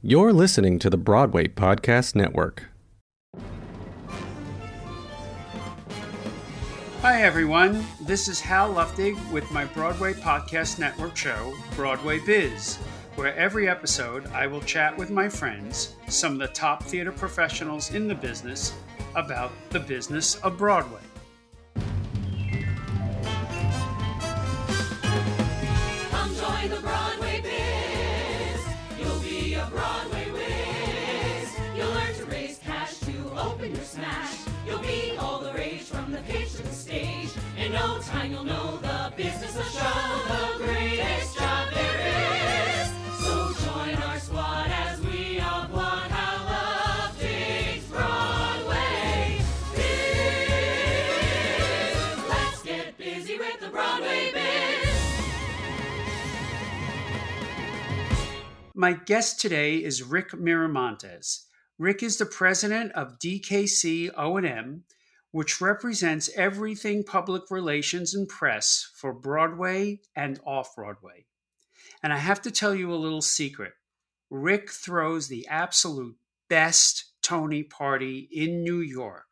You're listening to the Broadway Podcast Network. Hi, everyone. This is Hal Luftig with my Broadway Podcast Network show, Broadway Biz, where every episode I will chat with my friends, some of the top theater professionals in the business, about the business of Broadway. Come join the Broadway smash. You'll be all the rage from the pitch to the stage. In no time, you'll know the business of show, the greatest job there is. So join our squad as we Hal Luftig's Broadway biz. Let's get busy with the Broadway biz. My guest today is Rick Miramontez. Rick is the president of DKC O&M, which represents everything public relations and press for Broadway and off-Broadway. And I have to tell you a little secret. Rick throws the absolute best Tony party in New York.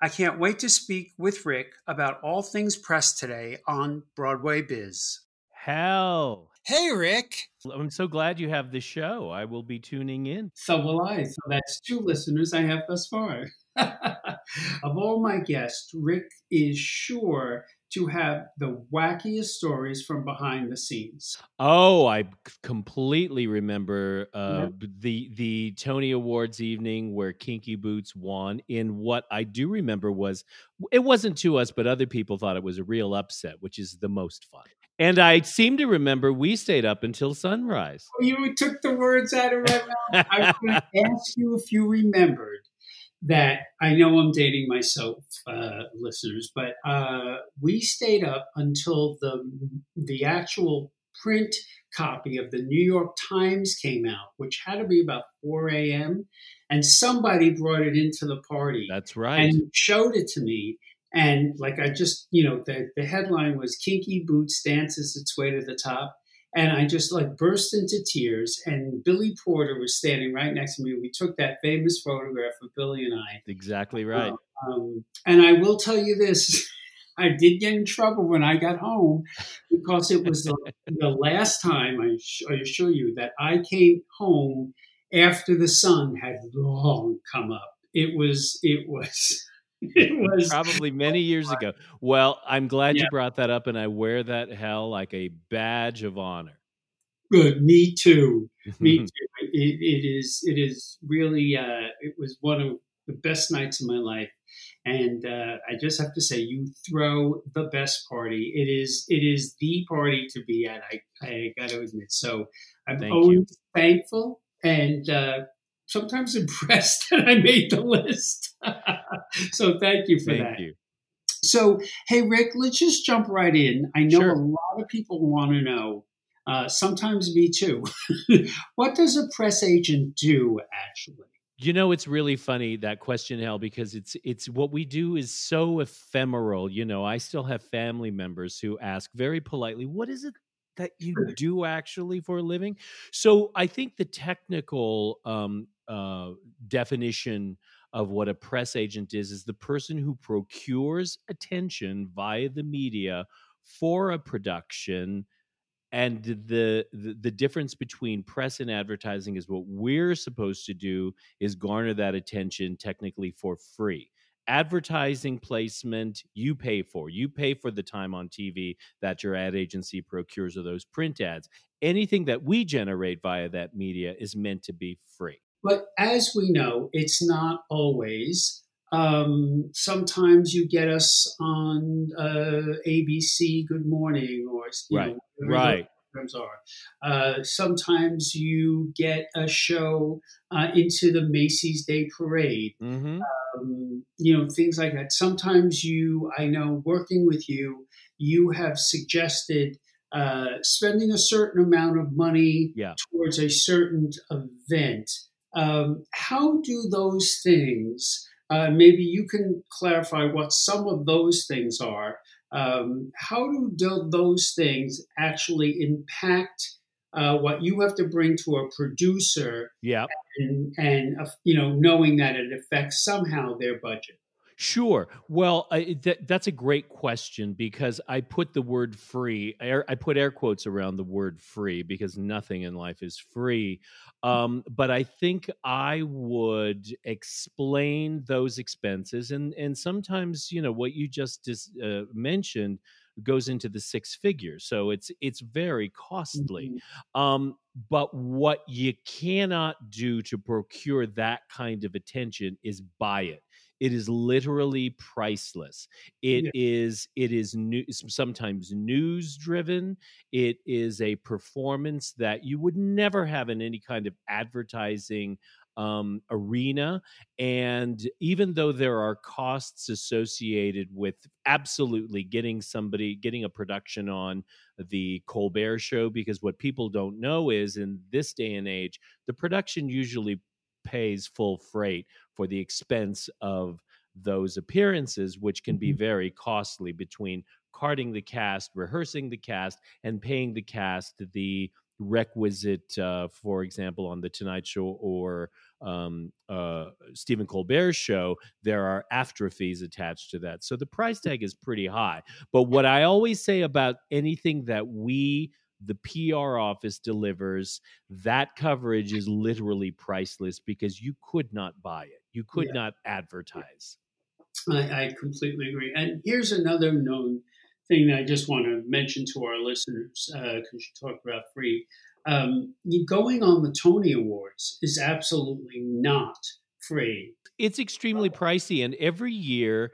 I can't wait to speak with Rick about all things press today on Broadway Biz. Hell. Hey, Rick. I'm so glad you have the show. I will be tuning in. So will I. So that's two listeners I have thus far. of all my guests, Rick is sure to have the wackiest stories from behind the scenes. Oh, I completely remember uh, the the Tony Awards evening where Kinky Boots won. In what I do remember was it wasn't to us, but other people thought it was a real upset, which is the most fun. And I seem to remember we stayed up until sunrise. You took the words out of my mouth. I was going to ask you if you remembered that. I know I'm dating myself, uh, listeners, but uh, we stayed up until the the actual print copy of the New York Times came out, which had to be about 4 a.m. And somebody brought it into the party That's right. and showed it to me. And like I just, you know, the, the headline was Kinky Boots dances its way to the top. And I just like burst into tears. And Billy Porter was standing right next to me. We took that famous photograph of Billy and I. exactly right. Um, and I will tell you this I did get in trouble when I got home because it was the, the last time, I, sh- I assure you, that I came home after the sun had long come up. It was, it was, it was. Probably many years ago. Well, I'm glad Yeah. you brought that up, and I wear that hell like a badge of honor. Good. Me too. Me too. It, it is. It is really. Uh, it was one of the best nights of my life, and uh, I just have to say, you throw the best party. It is. It is the party to be at. I. I got to admit. So I'm Thank always you. thankful and uh, sometimes impressed that I made the list. so thank you for Thank that. you. So, hey, Rick, let's just jump right in. I know Sure. a lot of people want to know, uh, sometimes me too, what does a press agent do actually? You know, it's really funny that question, Hal, because it's it's what we do is so ephemeral. You know, I still have family members who ask very politely, "What is it that you do actually for a living?" So I think the technical um, uh, definition of what a press agent is is the person who procures attention via the media for a production and the, the the difference between press and advertising is what we're supposed to do is garner that attention technically for free advertising placement you pay for you pay for the time on tv that your ad agency procures or those print ads anything that we generate via that media is meant to be free But as we know, it's not always. Um, sometimes you get us on uh, ABC Good Morning or you Right, know, right. Programs are. Uh, sometimes you get a show uh, into the Macy's Day Parade. mm-hmm. um, you know things like that sometimes you i know working with you you have suggested uh, spending a certain amount of money Yeah. towards a certain event um, how do those things uh, maybe you can clarify what some of those things are um, how do those things actually impact uh, what you have to bring to a producer, Yeah. and, and uh, you know, knowing that it affects somehow their budget. Sure. Well, I, that, that's a great question because I put the word free, air, I put air quotes around the word free because nothing in life is free. Um, but I think I would explain those expenses. And, and sometimes, you know, what you just dis, uh, mentioned goes into the six figures. So it's, it's very costly. Mhm. Um, but what you cannot do to procure that kind of attention is buy it. It is literally priceless. It Yeah. is it is new, sometimes news driven. It is a performance that you would never have in any kind of advertising um, arena. And even though there are costs associated with absolutely getting somebody, getting a production on the Colbert show, because what people don't know is in this day and age, the production usually pays full freight for the expense of those appearances, which can be Mhm. very costly between carding the cast, rehearsing the cast, and paying the cast the requisite, uh, for example, on the Tonight Show or um, uh, Stephen Colbert show, there are after fees attached to that. So the price tag is pretty high. But what I always say about anything that we, the PR office, delivers, that coverage is literally priceless because you could not buy it. You could Yeah. not advertise. I, I completely agree. And here's another known thing that I just want to mention to our listeners because you talk about free. Um, going on the Tony Awards is absolutely not free. It's extremely pricey. And every year,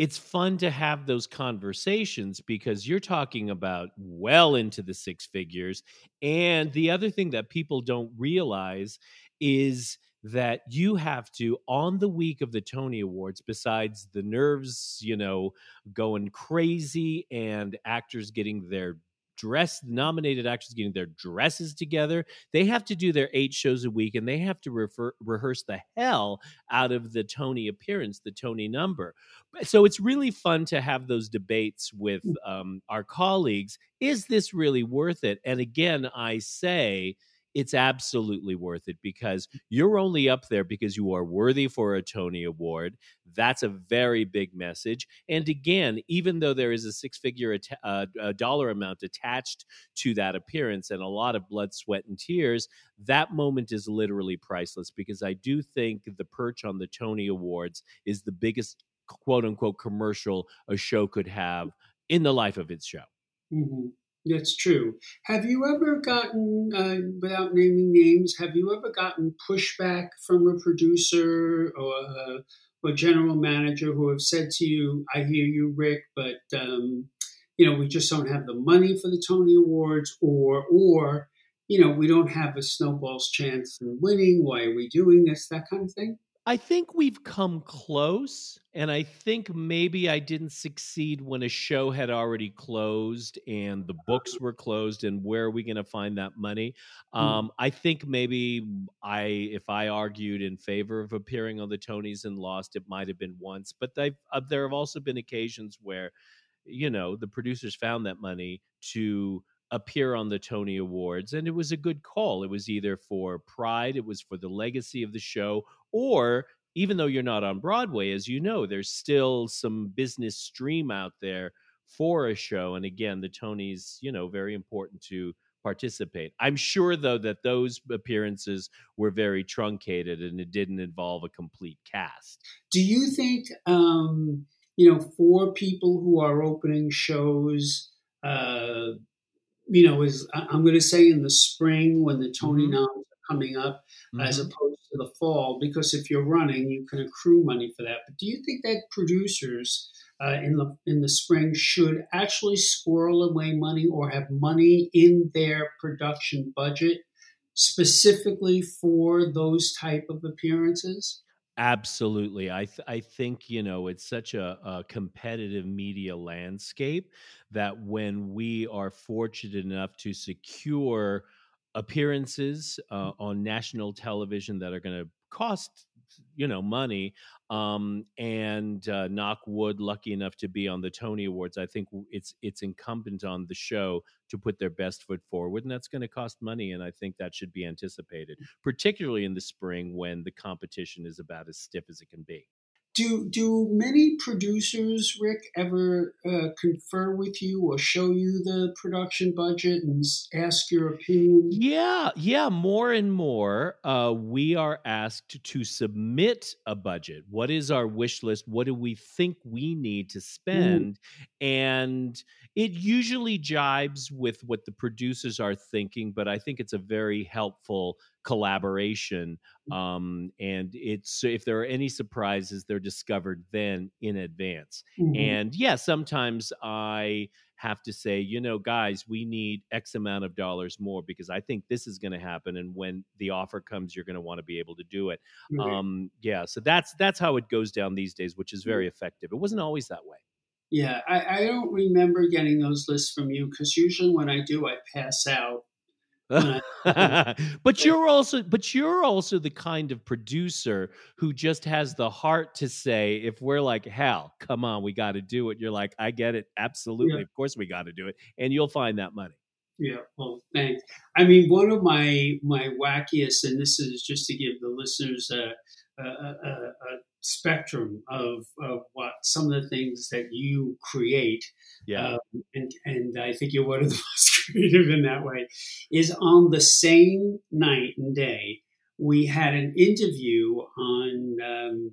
it's fun to have those conversations because you're talking about well into the six figures. And the other thing that people don't realize is that you have to on the week of the Tony Awards besides the nerves, you know, going crazy and actors getting their dress nominated actors getting their dresses together. They have to do their eight shows a week and they have to refer, rehearse the hell out of the tony appearance the tony number. So it's really fun to have those debates with um, our colleagues. Is this really worth it? And again i say it's absolutely worth it because you're only up there because you are worthy for a Tony Award. That's a very big message. And again, even though there is a six figure uh, dollar amount attached to that appearance and a lot of blood, sweat, and tears, that moment is literally priceless because I do think the perch on the Tony Awards is the biggest quote unquote commercial a show could have in the life of its show. hmm That's true. Have you ever gotten, uh, without naming names, have you ever gotten pushback from a producer or a, or general manager who have said to you, "I hear you, Rick, but um, you know we just don't have the money for the Tony Awards," or or you know we don't have a snowball's chance in winning. Why are we doing this? That kind of thing. I think we've come close, and I think maybe I didn't succeed when a show had already closed and the books were closed. And where are we going to find that money? Um, I think maybe I, if I argued in favor of appearing on the Tonys and lost, it might have been once. But uh, there have also been occasions where, you know, the producers found that money to appear on the Tony Awards, and it was a good call. It was either for pride, it was for the legacy of the show, or even though you're not on Broadway, as you know, there's still some business stream out there for a show. And again, the Tonys, you know, very important to participate. I'm sure though that those appearances were very truncated and it didn't involve a complete cast. Do you think, um, you know, for people who are opening shows, uh, you know, is I'm going to say in the spring when the Tony Mhm. noms coming up, as Mhm. opposed to the fall, because if you're running, you can accrue money for that. But do you think that producers uh, in the in the spring should actually squirrel away money or have money in their production budget specifically for those type of appearances? Absolutely. I th- I think, you know, it's such a, a competitive media landscape that when we are fortunate enough to secure appearances uh, on national television that are going to cost you know money um, and uh, knock wood lucky enough to be on the tony awards i think it's it's incumbent on the show to put their best foot forward and that's going to cost money and i think that should be anticipated particularly in the spring when the competition is about as stiff as it can be do do many producers, Rick, ever uh, confer with you or show you the production budget and ask your opinion? Yeah, yeah, more and more. Uh, we are asked to submit a budget. What is our wish list? What do we think we need to spend? Mm. And it usually jibes with what the producers are thinking, but I think it's a very helpful collaboration mm. um, and it's if there are any surprises they're discovered then in advance mm-hmm. and yeah sometimes i have to say you know guys we need x amount of dollars more because i think this is going to happen and when the offer comes you're going to want to be able to do it mm-hmm. um, yeah so that's that's how it goes down these days which is very effective it wasn't always that way yeah i, I don't remember getting those lists from you because usually when i do i pass out but you're also but you're also the kind of producer who just has the heart to say if we're like hal come on we got to do it you're like i get it absolutely yeah. of course we got to do it and you'll find that money yeah well thanks i mean one of my my wackiest and this is just to give the listeners a, a, a, a spectrum of, of what some of the things that you create. Yeah. Um, and, and I think you're one of the most creative in that way, is on the same night and day, we had an interview on um,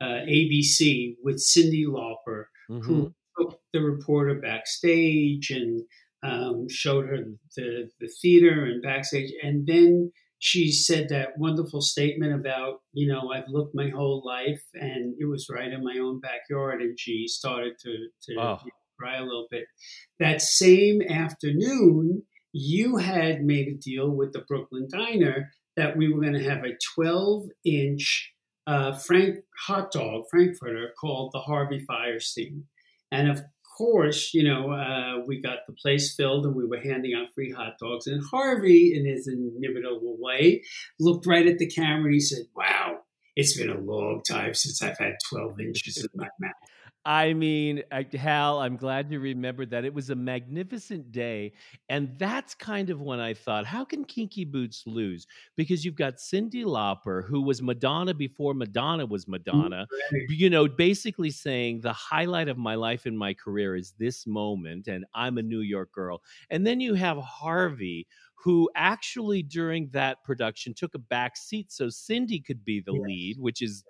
uh, ABC with Cyndi Lauper, mm-hmm. who took the reporter backstage and um, showed her the, the theater and backstage. And then she said that wonderful statement about, you know, I've looked my whole life and it was right in my own backyard. And she started to, to know, cry a little bit. That same afternoon, you had made a deal with the Brooklyn Diner that we were going to have a 12 inch uh, Frank hot dog, Frankfurter, called the Harvey Fierstein. And of course, you know, uh, we got the place filled and we were handing out free hot dogs. And Harvey, in his inimitable way, looked right at the camera and he said, Wow, it's been a long time since I've had 12 inches in my mouth. I mean, uh, Hal, I'm glad you remembered that. It was a magnificent day. And that's kind of when I thought, how can Kinky Boots lose? Because you've got Cyndi Lauper, who was Madonna before Madonna was mm, Madonna, you know, basically saying the highlight of my life and my career is this moment, and I'm a New York girl. And then you have Harvey, who actually during that production took a back seat so Cyndi could be the yes. lead, which is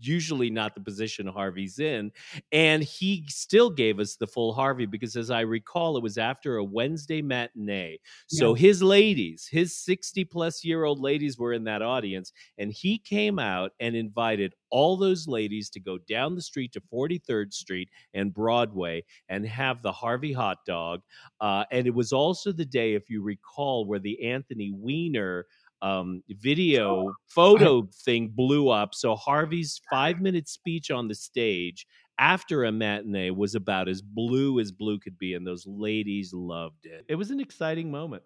usually not the position Harvey's in. And he still gave us the full Harvey because, as I recall, it was after a Wednesday matinee. So his ladies, his 60 plus year old ladies, were in that audience. And he came out and invited all those ladies to go down the street to 43rd Street and Broadway and have the Harvey hot dog. Uh, and it was also the day, if you recall, where the Anthony Weiner um, video oh, photo thing blew up. So Harvey's five minute speech on the stage after a matinee was about as blue as blue could be, and those ladies loved it. It was an exciting moment.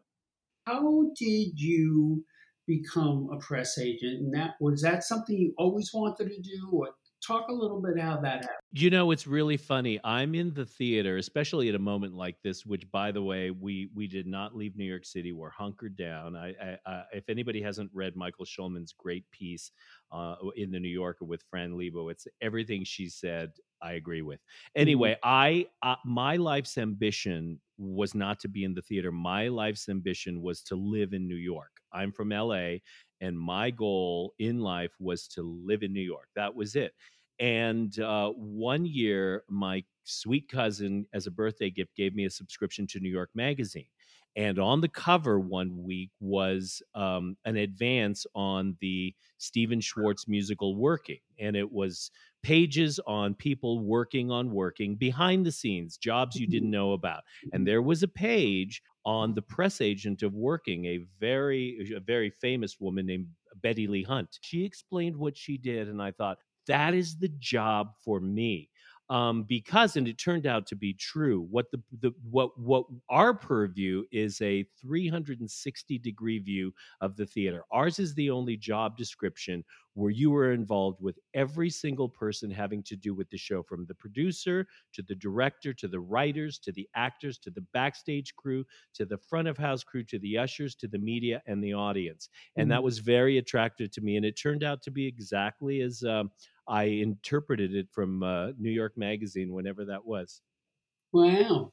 How did you become a press agent? And that was that something you always wanted to do, or talk a little bit how that happened. You know, it's really funny. I'm in the theater, especially at a moment like this. Which, by the way, we we did not leave New York City. We're hunkered down. I, I, I if anybody hasn't read Michael Schulman's great piece uh, in the New Yorker with Fran Lebo, It's everything she said. I agree with. Mm-hmm. Anyway. I uh, my life's ambition was not to be in the theater. My life's ambition was to live in New York. I'm from LA, and my goal in life was to live in New York. That was it. And uh, one year, my sweet cousin, as a birthday gift, gave me a subscription to New York Magazine. And on the cover one week was um, an advance on the Stephen Schwartz musical Working. And it was pages on people working on working behind the scenes, jobs you didn't know about. And there was a page on the press agent of Working, a very, a very famous woman named Betty Lee Hunt. She explained what she did, and I thought, that is the job for me. Um, because and it turned out to be true what the, the what what our purview is a 360 degree view of the theater. Ours is the only job description where you were involved with every single person having to do with the show from the producer to the director to the writers to the actors to the backstage crew to the front of house crew to the ushers to the media and the audience. And that was very attractive to me and it turned out to be exactly as um, I interpreted it from uh, New York Magazine, whenever that was. Wow.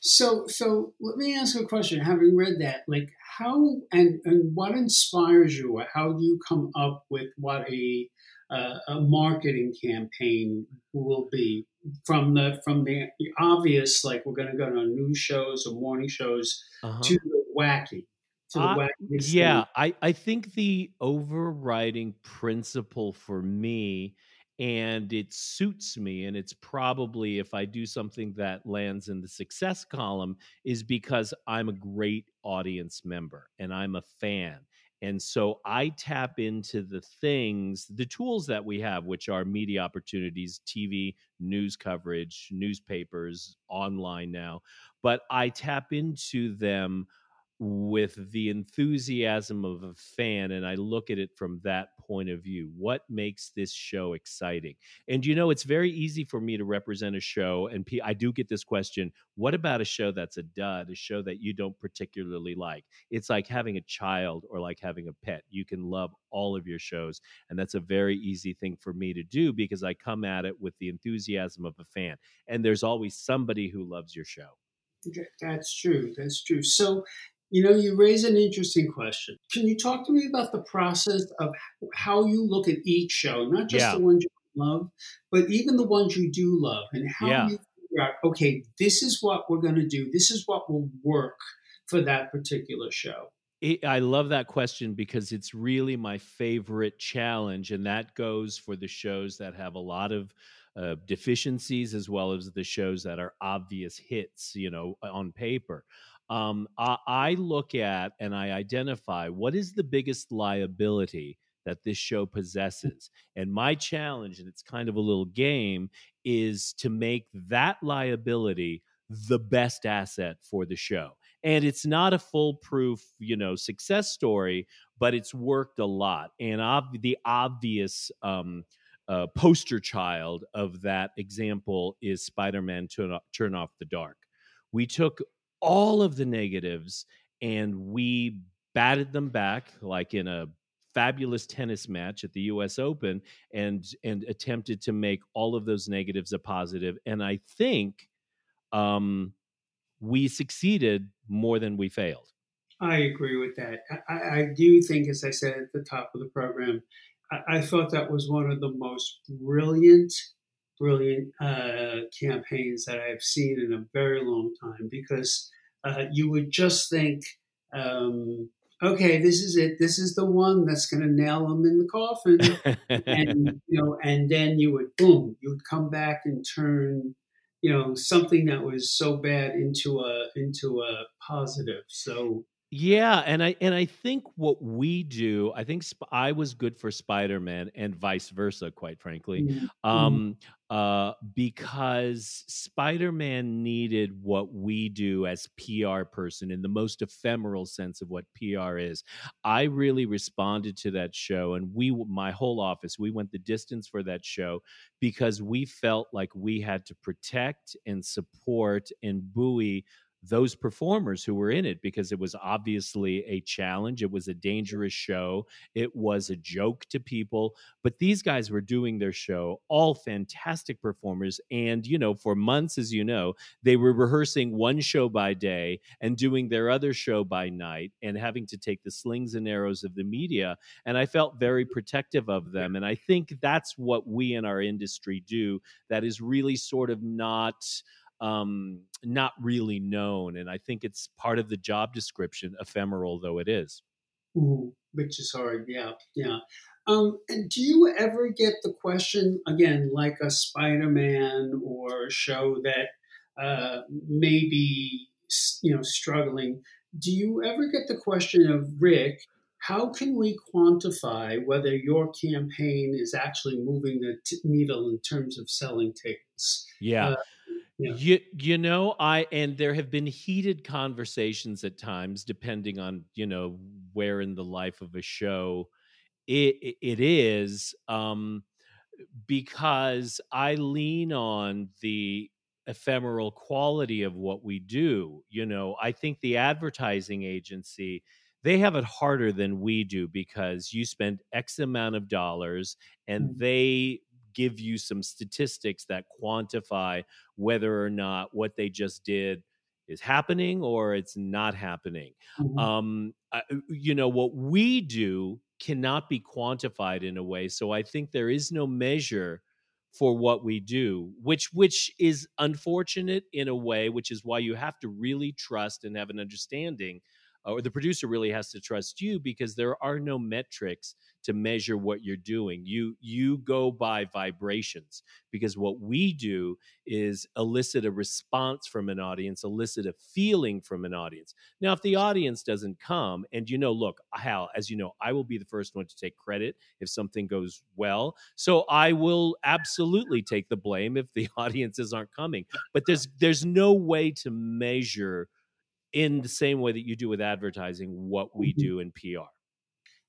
So, so let me ask a question. Having read that, like, how and and what inspires you, or how do you come up with what a uh, a marketing campaign will be from the from the obvious, like we're going to go to news shows or morning shows, Uh-huh. to the wacky, to the Uh, wacky. yeah. I, I think the overriding principle for me, and it suits me, and it's probably if I do something that lands in the success column, is because I'm a great audience member and I'm a fan. And so I tap into the things, the tools that we have, which are media opportunities, TV, news coverage, newspapers, online now. But I tap into them with the enthusiasm of a fan and I look at it from that point of view. What makes this show exciting? And you know, it's very easy for me to represent a show and I do get this question, what about a show that's a dud, a show that you don't particularly like? It's like having a child or like having a pet. You can love all of your shows and that's a very easy thing for me to do because I come at it with the enthusiasm of a fan. And there's always somebody who loves your show. That's true. That's true. So, you know, you raise an interesting question. Can you talk to me about the process of how you look at each show, not just Yeah. the ones you love, but even the ones you do love, and how Yeah. you figure out, okay, this is what we're going to do. This is what will work for that particular show. It, I love that question because it's really my favorite challenge, and that goes for the shows that have a lot of uh, deficiencies as well as the shows that are obvious hits, you know, on paper. Um, I, I look at and I identify what is the biggest liability that this show possesses. And my challenge, and it's kind of a little game, is to make that liability the best asset for the show. And it's not a foolproof, you know, success story, but it's worked a lot. And ob- the obvious um, uh, poster child of that example is Spider-Man Turn Turn Off the Dark. We took all of the negatives and we batted them back like in a fabulous tennis match at the US Open and and attempted to make all of those negatives a positive and I think um we succeeded more than we failed. I agree with that. I, I- do think, as I said at the top of the program, I, I thought that was one of the most brilliant, brilliant uh, campaigns that I've seen in a very long time because uh, you would just think, um, okay, this is it. This is the one that's going to nail them in the coffin. and you know, and then you would boom, you would come back and turn, you know, something that was so bad into a into a positive. So Yeah, and I and I think what we do, I think sp- I was good for Spider-Man and vice versa, quite frankly. mm, Um uh because Spider-Man needed what we do as PR person in the most ephemeral sense of what PR is. I really responded to that show and we my whole office, we went the distance for that show because we felt like we had to protect and support and buoy those performers who were in it because it was obviously a challenge. It was a dangerous show. It was a joke to people. But these guys were doing their show, all fantastic performers. And, you know, for months, as you know, they were rehearsing one show by day and doing their other show by night and having to take the slings and arrows of the media. And I felt very protective of them. And I think that's what we in our industry do that is really sort of not um, not really known. And I think it's part of the job description, ephemeral though it is. Ooh, which is hard. Yeah, yeah. Um, and do you ever get the question again, like a Spider-Man or a show that uh, may be, you know, struggling? Do you ever get the question of Rick? how can we quantify whether your campaign is actually moving the t- needle in terms of selling tickets? Yeah. Uh, yeah. You you know I and there have been heated conversations at times depending on you know where in the life of a show it it is um because I lean on the ephemeral quality of what we do. You know, I think the advertising agency they have it harder than we do because you spend X amount of dollars and Mhm. they give you some statistics that quantify whether or not what they just did is happening or it's not happening. Mhm. Um, I, you know, what we do cannot be quantified in a way. So I think there is no measure for what we do, which which is unfortunate in a way, which is why you have to really trust and have an understanding or the producer really has to trust you because there are no metrics to measure what you're doing. You you go by vibrations because what we do is elicit a response from an audience elicit a feeling from an audience. Now if the audience doesn't come and you know look hal as you know i will be the first one to take credit if something goes well. So i will absolutely take the blame if the audiences aren't coming. But there's there's no way to measure in the same way that you do with advertising what we Mhm. do in PR.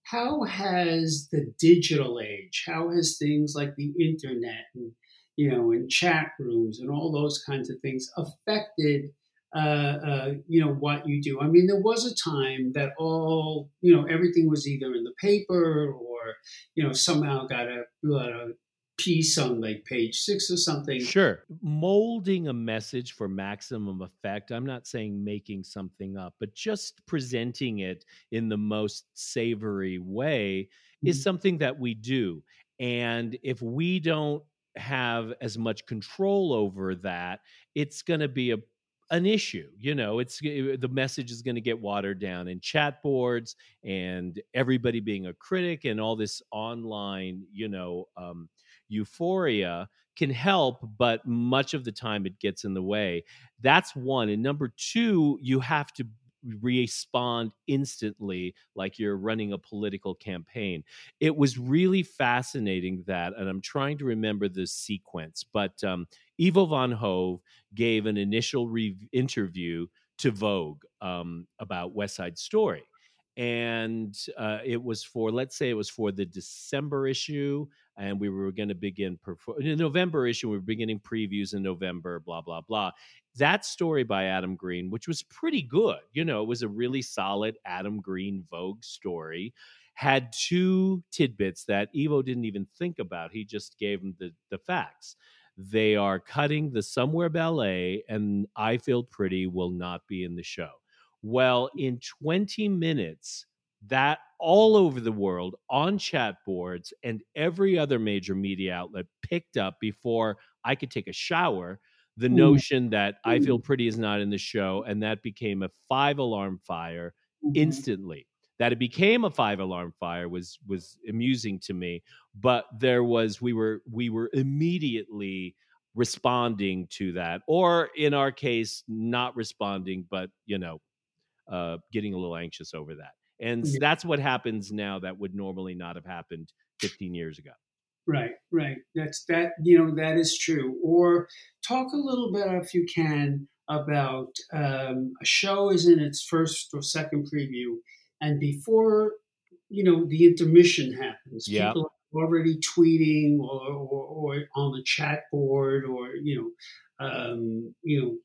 how has the digital age, how has things like the internet and you know and chat rooms and all those kinds of things affected uh, uh, you know what you do? I mean, there was a time that all you know everything was either in the paper or you know somehow got a, got a piece on like page six or something. Sure. Molding a message for maximum effect. I'm not saying making something up, but just presenting it in the most savory way is Mhm. something that we do. And if we don't have as much control over that, it's going to be a an issue you know it's the message is going to get watered down in chat boards and everybody being a critic and all this online you know um, euphoria can help, but much of the time it gets in the way. That's one. And number two, you have to respond instantly like you're running a political campaign. It was really fascinating that, and I'm trying to remember the sequence, but um, Ivo van Hove gave an initial re- interview to Vogue um, about West Side Story. And uh, it was for, let's say it was for the December issue and we were going to begin in November issue. We were beginning previews in November. Blah blah blah. That story by Adam Green, which was pretty good, you know, it was a really solid Adam Green Vogue story. Had two tidbits that Ivo didn't even think about. He just gave him the the facts. They are cutting the Somewhere Ballet, and I Feel Pretty will not be in the show. Well, in 20 minutes, that all over the world on chat boards and every other major media outlet picked up before I could take a shower the Mm. notion that I Feel Mm. Pretty is not in the show. And that became a five alarm fire Mhm. instantly. That it became a five alarm fire was was amusing to me. But there was we were we were immediately responding to that, or in our case, not responding, but you know, uh, getting a little anxious over that. And that's what happens now that would normally not have happened 15 years ago. Right, right. That's that. You know that is true. Or talk a little bit, if you can, about um, a show is in its first or second preview, and before you know the intermission happens, Yeah. people are already tweeting or, or, or on the chat board, or you know, um, you know,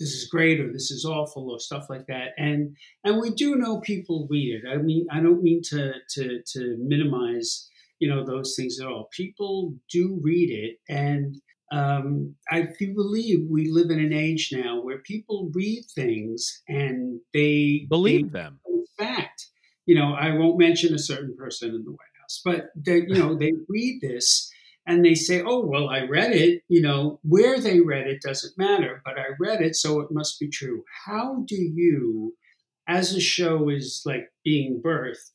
this is great or this is awful or stuff like that. And and we do know people read it. I mean, I don't mean to to to minimize you know those things at all. People do read it, and um, I do believe we live in an age now where people read things and they Believe them. in fact, you know, I won't mention a certain person in the White House, but they, you know, they read this and they say, "Oh, well, I read it." You know, where they read it doesn't matter, but I read it, so it must be true. How do you? as a show is like being birthed,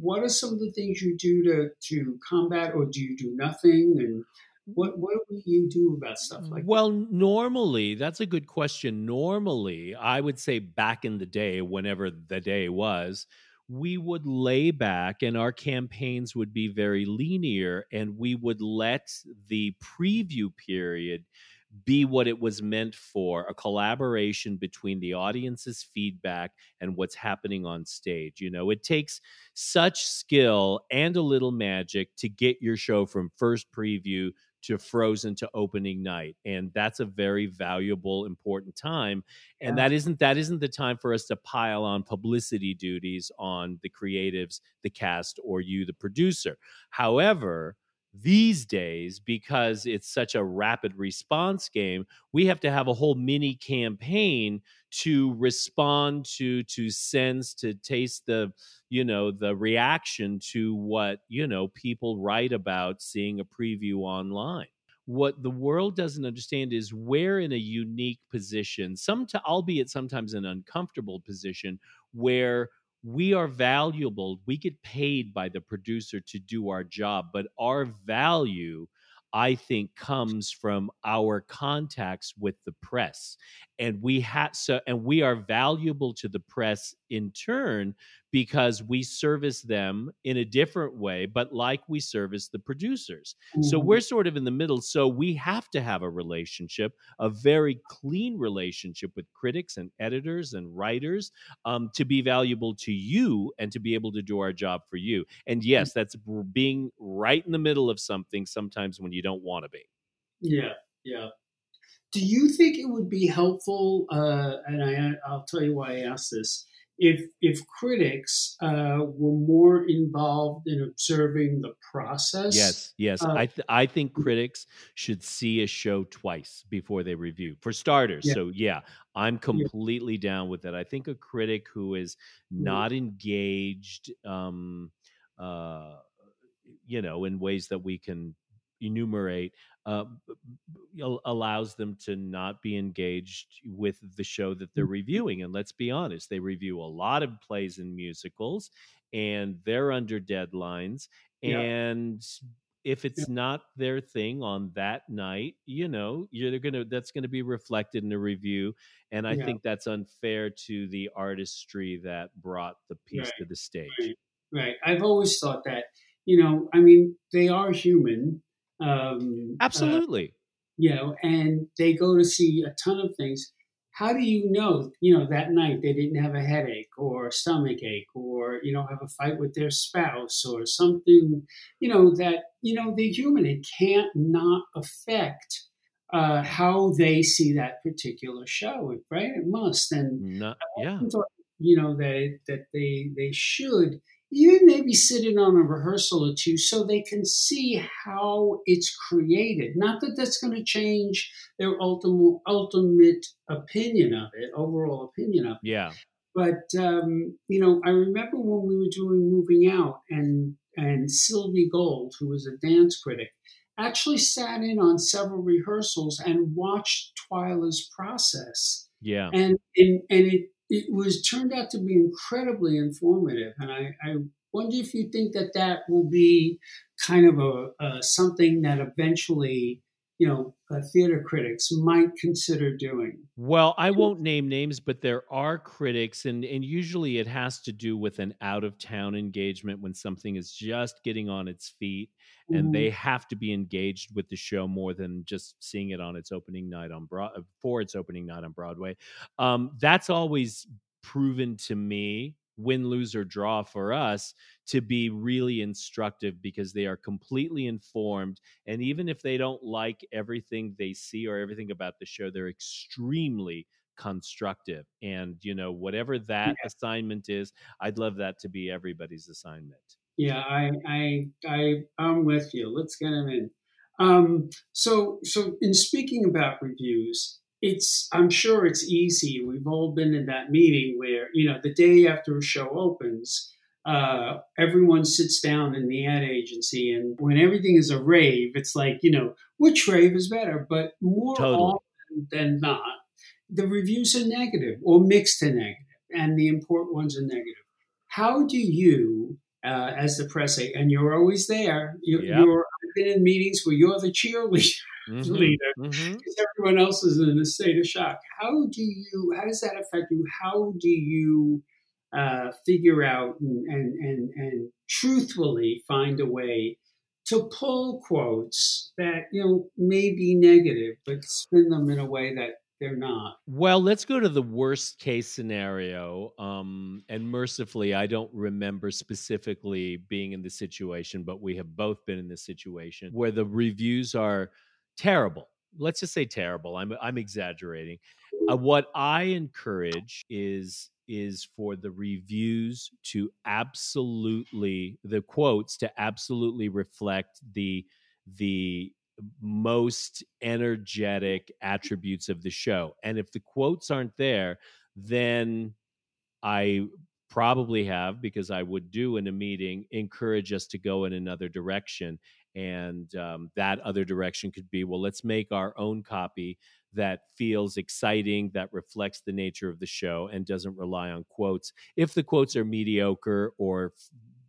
what are some of the things you do to to combat, or do you do nothing? And what what do you do about stuff like well, normally, that's a good question. Normally, I would say back in the day, whenever the day was, we would lay back and our campaigns would be very linear and we would let the preview period be what it was meant for a collaboration between the audience's feedback and what's happening on stage. You know, it takes such skill and a little magic to get your show from first preview to frozen to opening night and that's a very valuable important time and Yeah. that isn't that isn't the time for us to pile on publicity duties on the creatives the cast or you the producer however these days because it's such a rapid response game we have to have a whole mini campaign to respond to to sense to taste the you know the reaction to what you know people write about seeing a preview online. What the world doesn't understand is we're in a unique position some to, albeit sometimes an uncomfortable position where we are valuable we get paid by the producer to do our job but our value i think comes from our contacts with the press and we have so and we are valuable to the press in turn because we service them in a different way but like we service the producers so Mhm. we're sort of in the middle so we have to have a relationship a very clean relationship with critics and editors and writers um, to be valuable to you and to be able to do our job for you and yes that's being right in the middle of something sometimes when you don't want to be Yeah, yeah. Do you think it would be helpful? Uh, and I, I'll tell you why I asked this. If if critics uh, were more involved in observing the process, Yes, yes. Uh, I th- I think critics should see a show twice before they review. For starters, Yeah. so yeah, I'm completely down with that. I think a critic who is Mm-hmm. not engaged, um, uh, you know, in ways that we can enumerate, uh, b- b- al- allows them to not be engaged with the show that they're reviewing. And let's be honest, they review a lot of plays and musicals, and they're under deadlines. Yeah. And if it's not their thing on that night, you know, you're gonna that's gonna be reflected in a review. And I Yeah. think that's unfair to the artistry that brought the piece Right, to the stage. right. right. I've always thought that. You know, I mean, they are human. Um, uh, Absolutely. you know, and they go to see a ton of things. How do you know, you know, that night they didn't have a headache or a stomach ache or, you know, have a fight with their spouse or something, you know, that, you know, they're human. It can't not affect uh, how they see that particular show, right? It must. And Not, yeah. You know, that, that they, they should even maybe sit in on a rehearsal or two so they can see how it's created. Not that that's going to change their ultimate ultimate opinion of it, overall opinion of it. Yeah. But um, you know, I remember when we were doing Moving Out, and and Sylvie Gold, who was a dance critic, actually sat in on several rehearsals and watched Twyla's process Yeah. and and, and it, it was turned out to be incredibly informative and I, I wonder if you think that that will be kind of a, a something that eventually you know uh, theater critics might consider doing Well, I won't name names, but there are critics, and, and usually it has to do with an out of town engagement when something is just getting on its feet and Mhm. they have to be engaged with the show more than just seeing it on its opening night on Broad for its opening night on Broadway. Um, that's always proven to me win, lose, or draw for us to be really instructive because they are completely informed. And even if they don't like everything they see or everything about the show, they're extremely constructive. And, you know, whatever that assignment is, I'd love that to be everybody's assignment. yeah i i, I i'm with you let's get them in um, so so in speaking about reviews it's i'm sure it's easy we've all been in that meeting where you know the day after a show opens uh, everyone sits down in the ad agency and when everything is a rave it's like you know which rave is better but more Totally. often than not the reviews are negative or mixed to negative and the important ones are negative how do you uh, as the press and you're always there you, Yep. you're I've been in meetings where you're the cheerleader Mhm, leader mhm. because everyone else is in a state of shock. How do you? How does that affect you? How do you uh, figure out and, and, and, and truthfully find a way to pull quotes that you know may be negative, but spin them in a way that they're not. Well, let's go to the worst case scenario. Um, and mercifully, I don't remember specifically being in the situation, but we have both been in this situation where the reviews are terrible. Let's just say terrible. I'm I'm exaggerating. Uh, what I encourage is is for the reviews to absolutely the quotes to absolutely reflect the the most energetic attributes of the show. And if the quotes aren't there, then I probably have, because I would do in a meeting, encourage us to go in another direction. And um, that other direction could be well, let's make our own copy that feels exciting, that reflects the nature of the show, and doesn't rely on quotes. If the quotes are mediocre or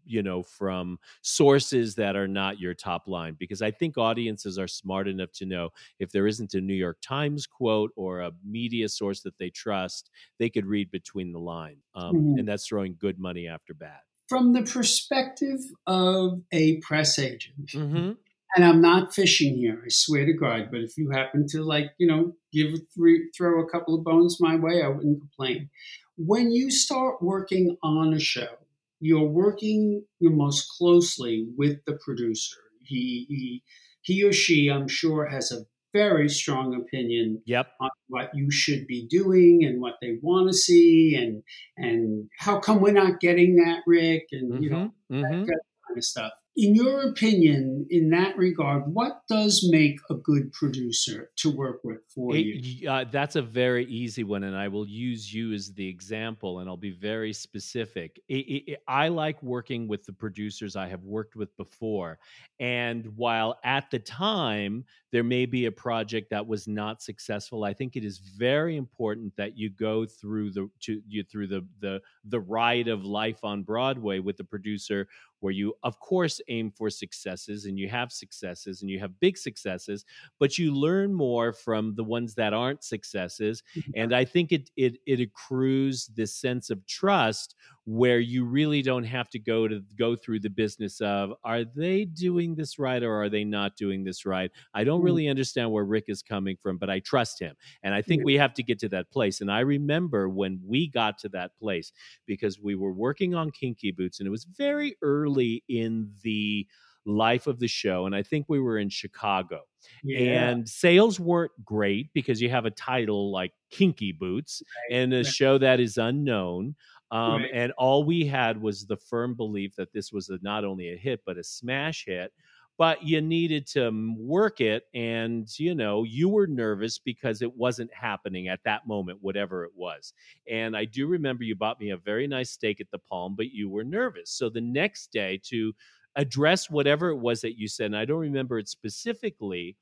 you know from sources that are not your top line because i think audiences are smart enough to know if there isn't a new york times quote or a media source that they trust they could read between the line um, mm-hmm. and that's throwing good money after bad from the perspective of a press agent mm-hmm. and i'm not fishing here i swear to god but if you happen to like you know give three, throw a couple of bones my way i wouldn't complain when you start working on a show you're working most closely with the producer. He, he, he or she, I'm sure, has a very strong opinion yep. on what you should be doing and what they want to see and and how come we're not getting that, Rick, and mm-hmm, you know mm-hmm. that, that kind of stuff in your opinion, in that regard, what does make a good producer to work with for it, you? Uh, that's a very easy one, and I will use you as the example, and I'll be very specific. It, it, I like working with the producers I have worked with before, and while at the time there may be a project that was not successful, I think it is very important that you go through the to you through the the the ride of life on Broadway with the producer where you, of course, aim for successes and you have successes and you have big successes, but you learn more from the ones that aren't successes. And I think it it it accrues this sense of trust where you really don't have to go to go through the business of are they doing this right or are they not doing this right i don't mm. really understand where rick is coming from but i trust him and i think we have to get to that place and i remember when we got to that place because we were working on kinky boots and it was very early in the life of the show and i think we were in chicago yeah. and sales weren't great because you have a title like kinky boots right. and a show that is unknown um, right. And all we had was the firm belief that this was a, not only a hit, but a smash hit. But you needed to work it. And, you know, you were nervous because it wasn't happening at that moment, whatever it was. And I do remember you bought me a very nice steak at the Palm, but you were nervous. So the next day, to address whatever it was that you said, and I don't remember it specifically,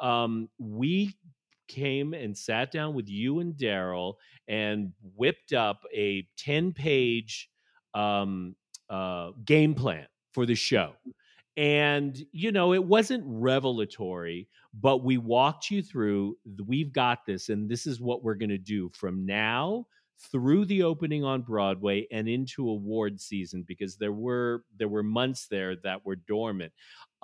um, we came and sat down with you and Daryl and whipped up a 10 page um, uh, game plan for the show. And, you know, it wasn't revelatory, but we walked you through, we've got this, and this is what we're going to do from now through the opening on Broadway and into award season because there were there were months there that were dormant.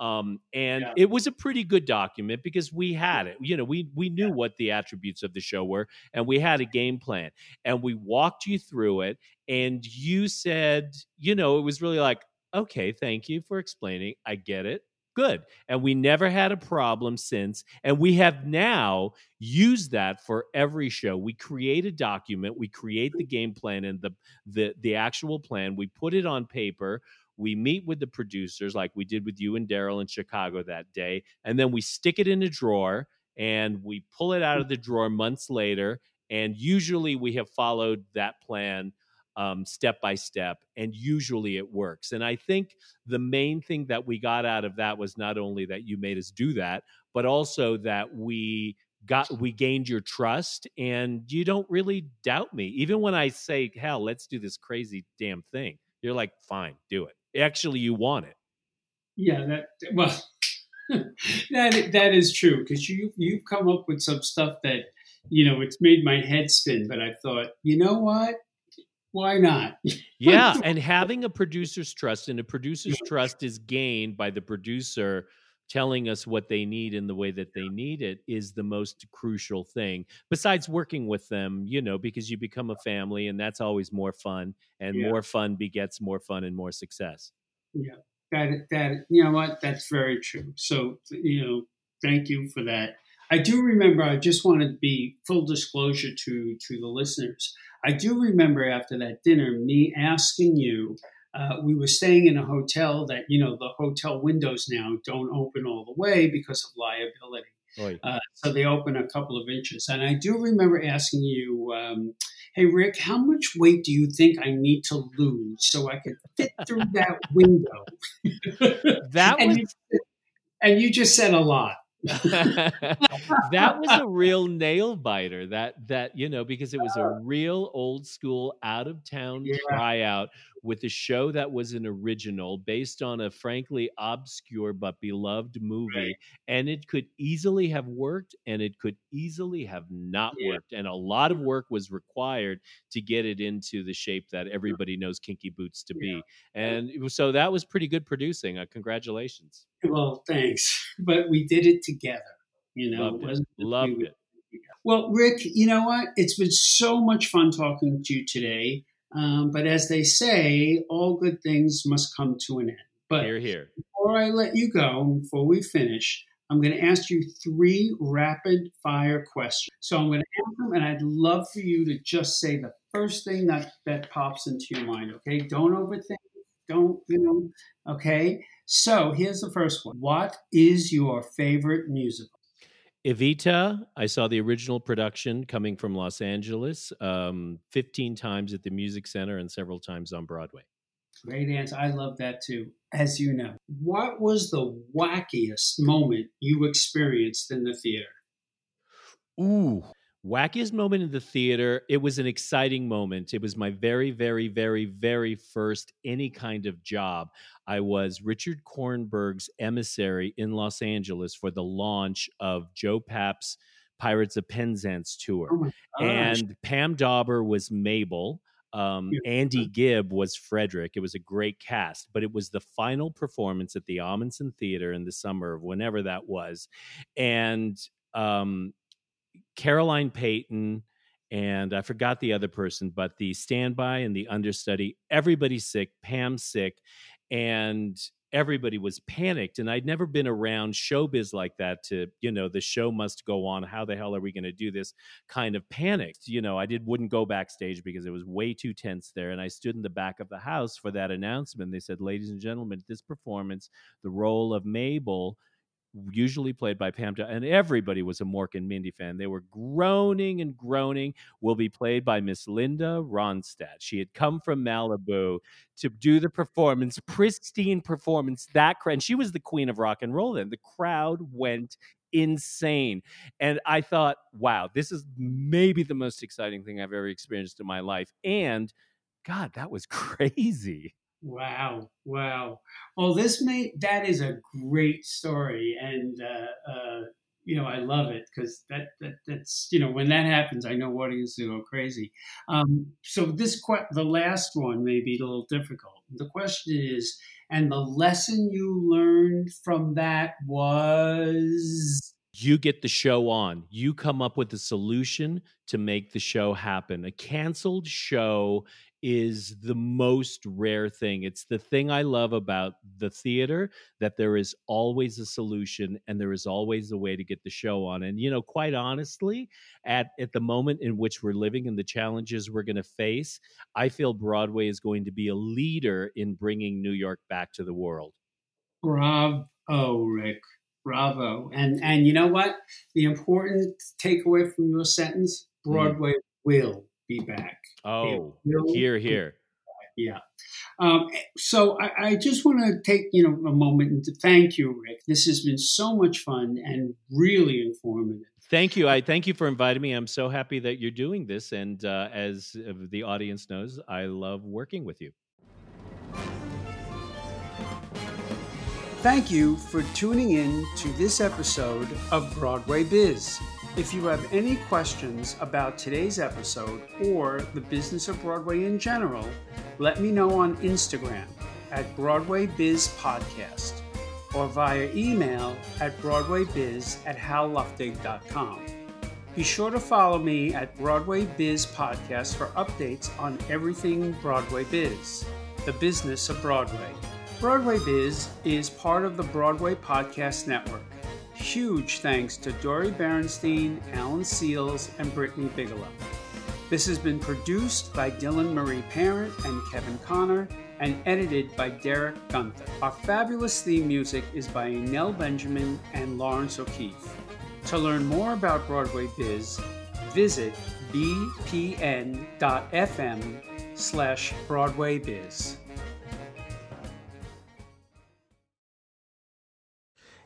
Um, and yeah. it was a pretty good document because we had it. You know, we we knew yeah. what the attributes of the show were, and we had a game plan, and we walked you through it. And you said, you know, it was really like, okay, thank you for explaining. I get it good. And we never had a problem since. And we have now used that for every show. We create a document, we create the game plan and the the the actual plan, we put it on paper. We meet with the producers like we did with you and Daryl in Chicago that day, and then we stick it in a drawer and we pull it out of the drawer months later. And usually we have followed that plan um, step by step, and usually it works. And I think the main thing that we got out of that was not only that you made us do that, but also that we got we gained your trust and you don't really doubt me even when i say hell let's do this crazy damn thing you're like fine do it actually you want it. Yeah that well that that is true because you you've come up with some stuff that you know it's made my head spin but i thought you know what? Why not? yeah, and having a producer's trust, and a producer's trust is gained by the producer telling us what they need in the way that they need it is the most crucial thing besides working with them you know because you become a family and that's always more fun and Yeah. more fun begets more fun and more success Yeah, that that you know what? That's very true. So you know, thank you for that. I do remember. I just want to be full disclosure to to the listeners. I do remember after that dinner, me asking you. Uh, we were staying in a hotel that you know the hotel windows now don't open all the way because of liability. Uh, so they open a couple of inches. And I do remember asking you, um, hey, Rick, how much weight do you think I need to lose so I can fit through that window? that and, was you, and you just said a lot. that was a real nail biter that that you know because it was a real old school out of town Yeah. tryout with a show that was an original based on a frankly obscure but beloved movie Right. and it could easily have worked and it could easily have not Yeah. worked and a lot of work was required to get it into the shape that everybody knows kinky boots to be and so that was pretty good producing uh, congratulations Well, thanks. But we did it together. You know, Loved it. wasn't just Loved we- it. Well, Rick, you know what? It's been so much fun talking to you today. Um, but as they say, all good things must come to an end. But here here before I let you go, before we finish, I'm going to ask you three rapid fire questions. So I'm going to ask them, and I'd love for you to just say the first thing that, that pops into your mind, okay? Don't overthink. Don't, you know, okay? So here's the first one What is your favorite musical? Evita, I saw the original production coming from Los Angeles um, 15 times at the Music Center and several times on Broadway. Great answer. I love that too. As you know, what was the wackiest moment you experienced in the theater? Ooh. Wackiest moment in the theater. It was an exciting moment. It was my very, very, very, very first any kind of job. I was Richard Kornberg's emissary in Los Angeles for the launch of Joe Papp's Pirates of Penzance tour. Oh and Pam Dawber was Mabel. Um, Andy Gibb was Frederick. It was a great cast, but it was the final performance at the Ahmanson Theater in the summer of whenever that was, and um, Caroline Payton and I forgot the other person, but the standby and the understudy, everybody's sick, Pam's sick, and everybody was panicked. And I'd never been around showbiz like that to, you know, the show must go on. How the hell are we going to do this? Kind of panicked. You know, I did wouldn't go backstage because it was way too tense there. And I stood in the back of the house for that announcement. They said, ladies and gentlemen, this performance, the role of Mabel usually played by Pam, Jo- and everybody was a Mork and Mindy fan. They were groaning and groaning. Will be played by Miss Linda Ronstadt. She had come from Malibu to do the performance, pristine performance. That cra- and she was the queen of rock and roll. Then the crowd went insane, and I thought, wow, this is maybe the most exciting thing I've ever experienced in my life. And God, that was crazy. Wow, wow. Well, this may that is a great story, and uh, uh, you know I love it because that, that that's you know when that happens, I know audiences go crazy. Um, so this que- the last one may be a little difficult. The question is, and the lesson you learned from that was you get the show on. You come up with a solution to make the show happen. A canceled show is the most rare thing. It's the thing I love about the theater that there is always a solution and there is always a way to get the show on. And you know, quite honestly, at at the moment in which we're living and the challenges we're going to face, I feel Broadway is going to be a leader in bringing New York back to the world. bravo, Rick, bravo. And and you know what? The important takeaway from your sentence: Broadway will be back. Oh, here, here. Yeah. Um, so I, I just want to take you know a moment and to thank you, Rick. This has been so much fun and really informative. Thank you. I thank you for inviting me. I'm so happy that you're doing this. And uh, as the audience knows, I love working with you. Thank you for tuning in to this episode of Broadway Biz. If you have any questions about today's episode or the business of Broadway in general, let me know on Instagram at Broadway Biz Podcast or via email at broadwaybiz at halluftig.com. Be sure to follow me at Broadway Biz Podcast for updates on everything Broadway Biz, the business of Broadway. Broadway Biz is part of the Broadway Podcast Network. Huge thanks to Dori Berinstein, Alan Seales, and Brittany Bigelow. This has been produced by Dylan Marie Parent and Kevin Connor and edited by Derek Gunther. Our fabulous theme music is by Nell Benjamin and Laurence O'Keefe. To learn more about Broadway Biz, visit bpn.fm slash Broadway Biz.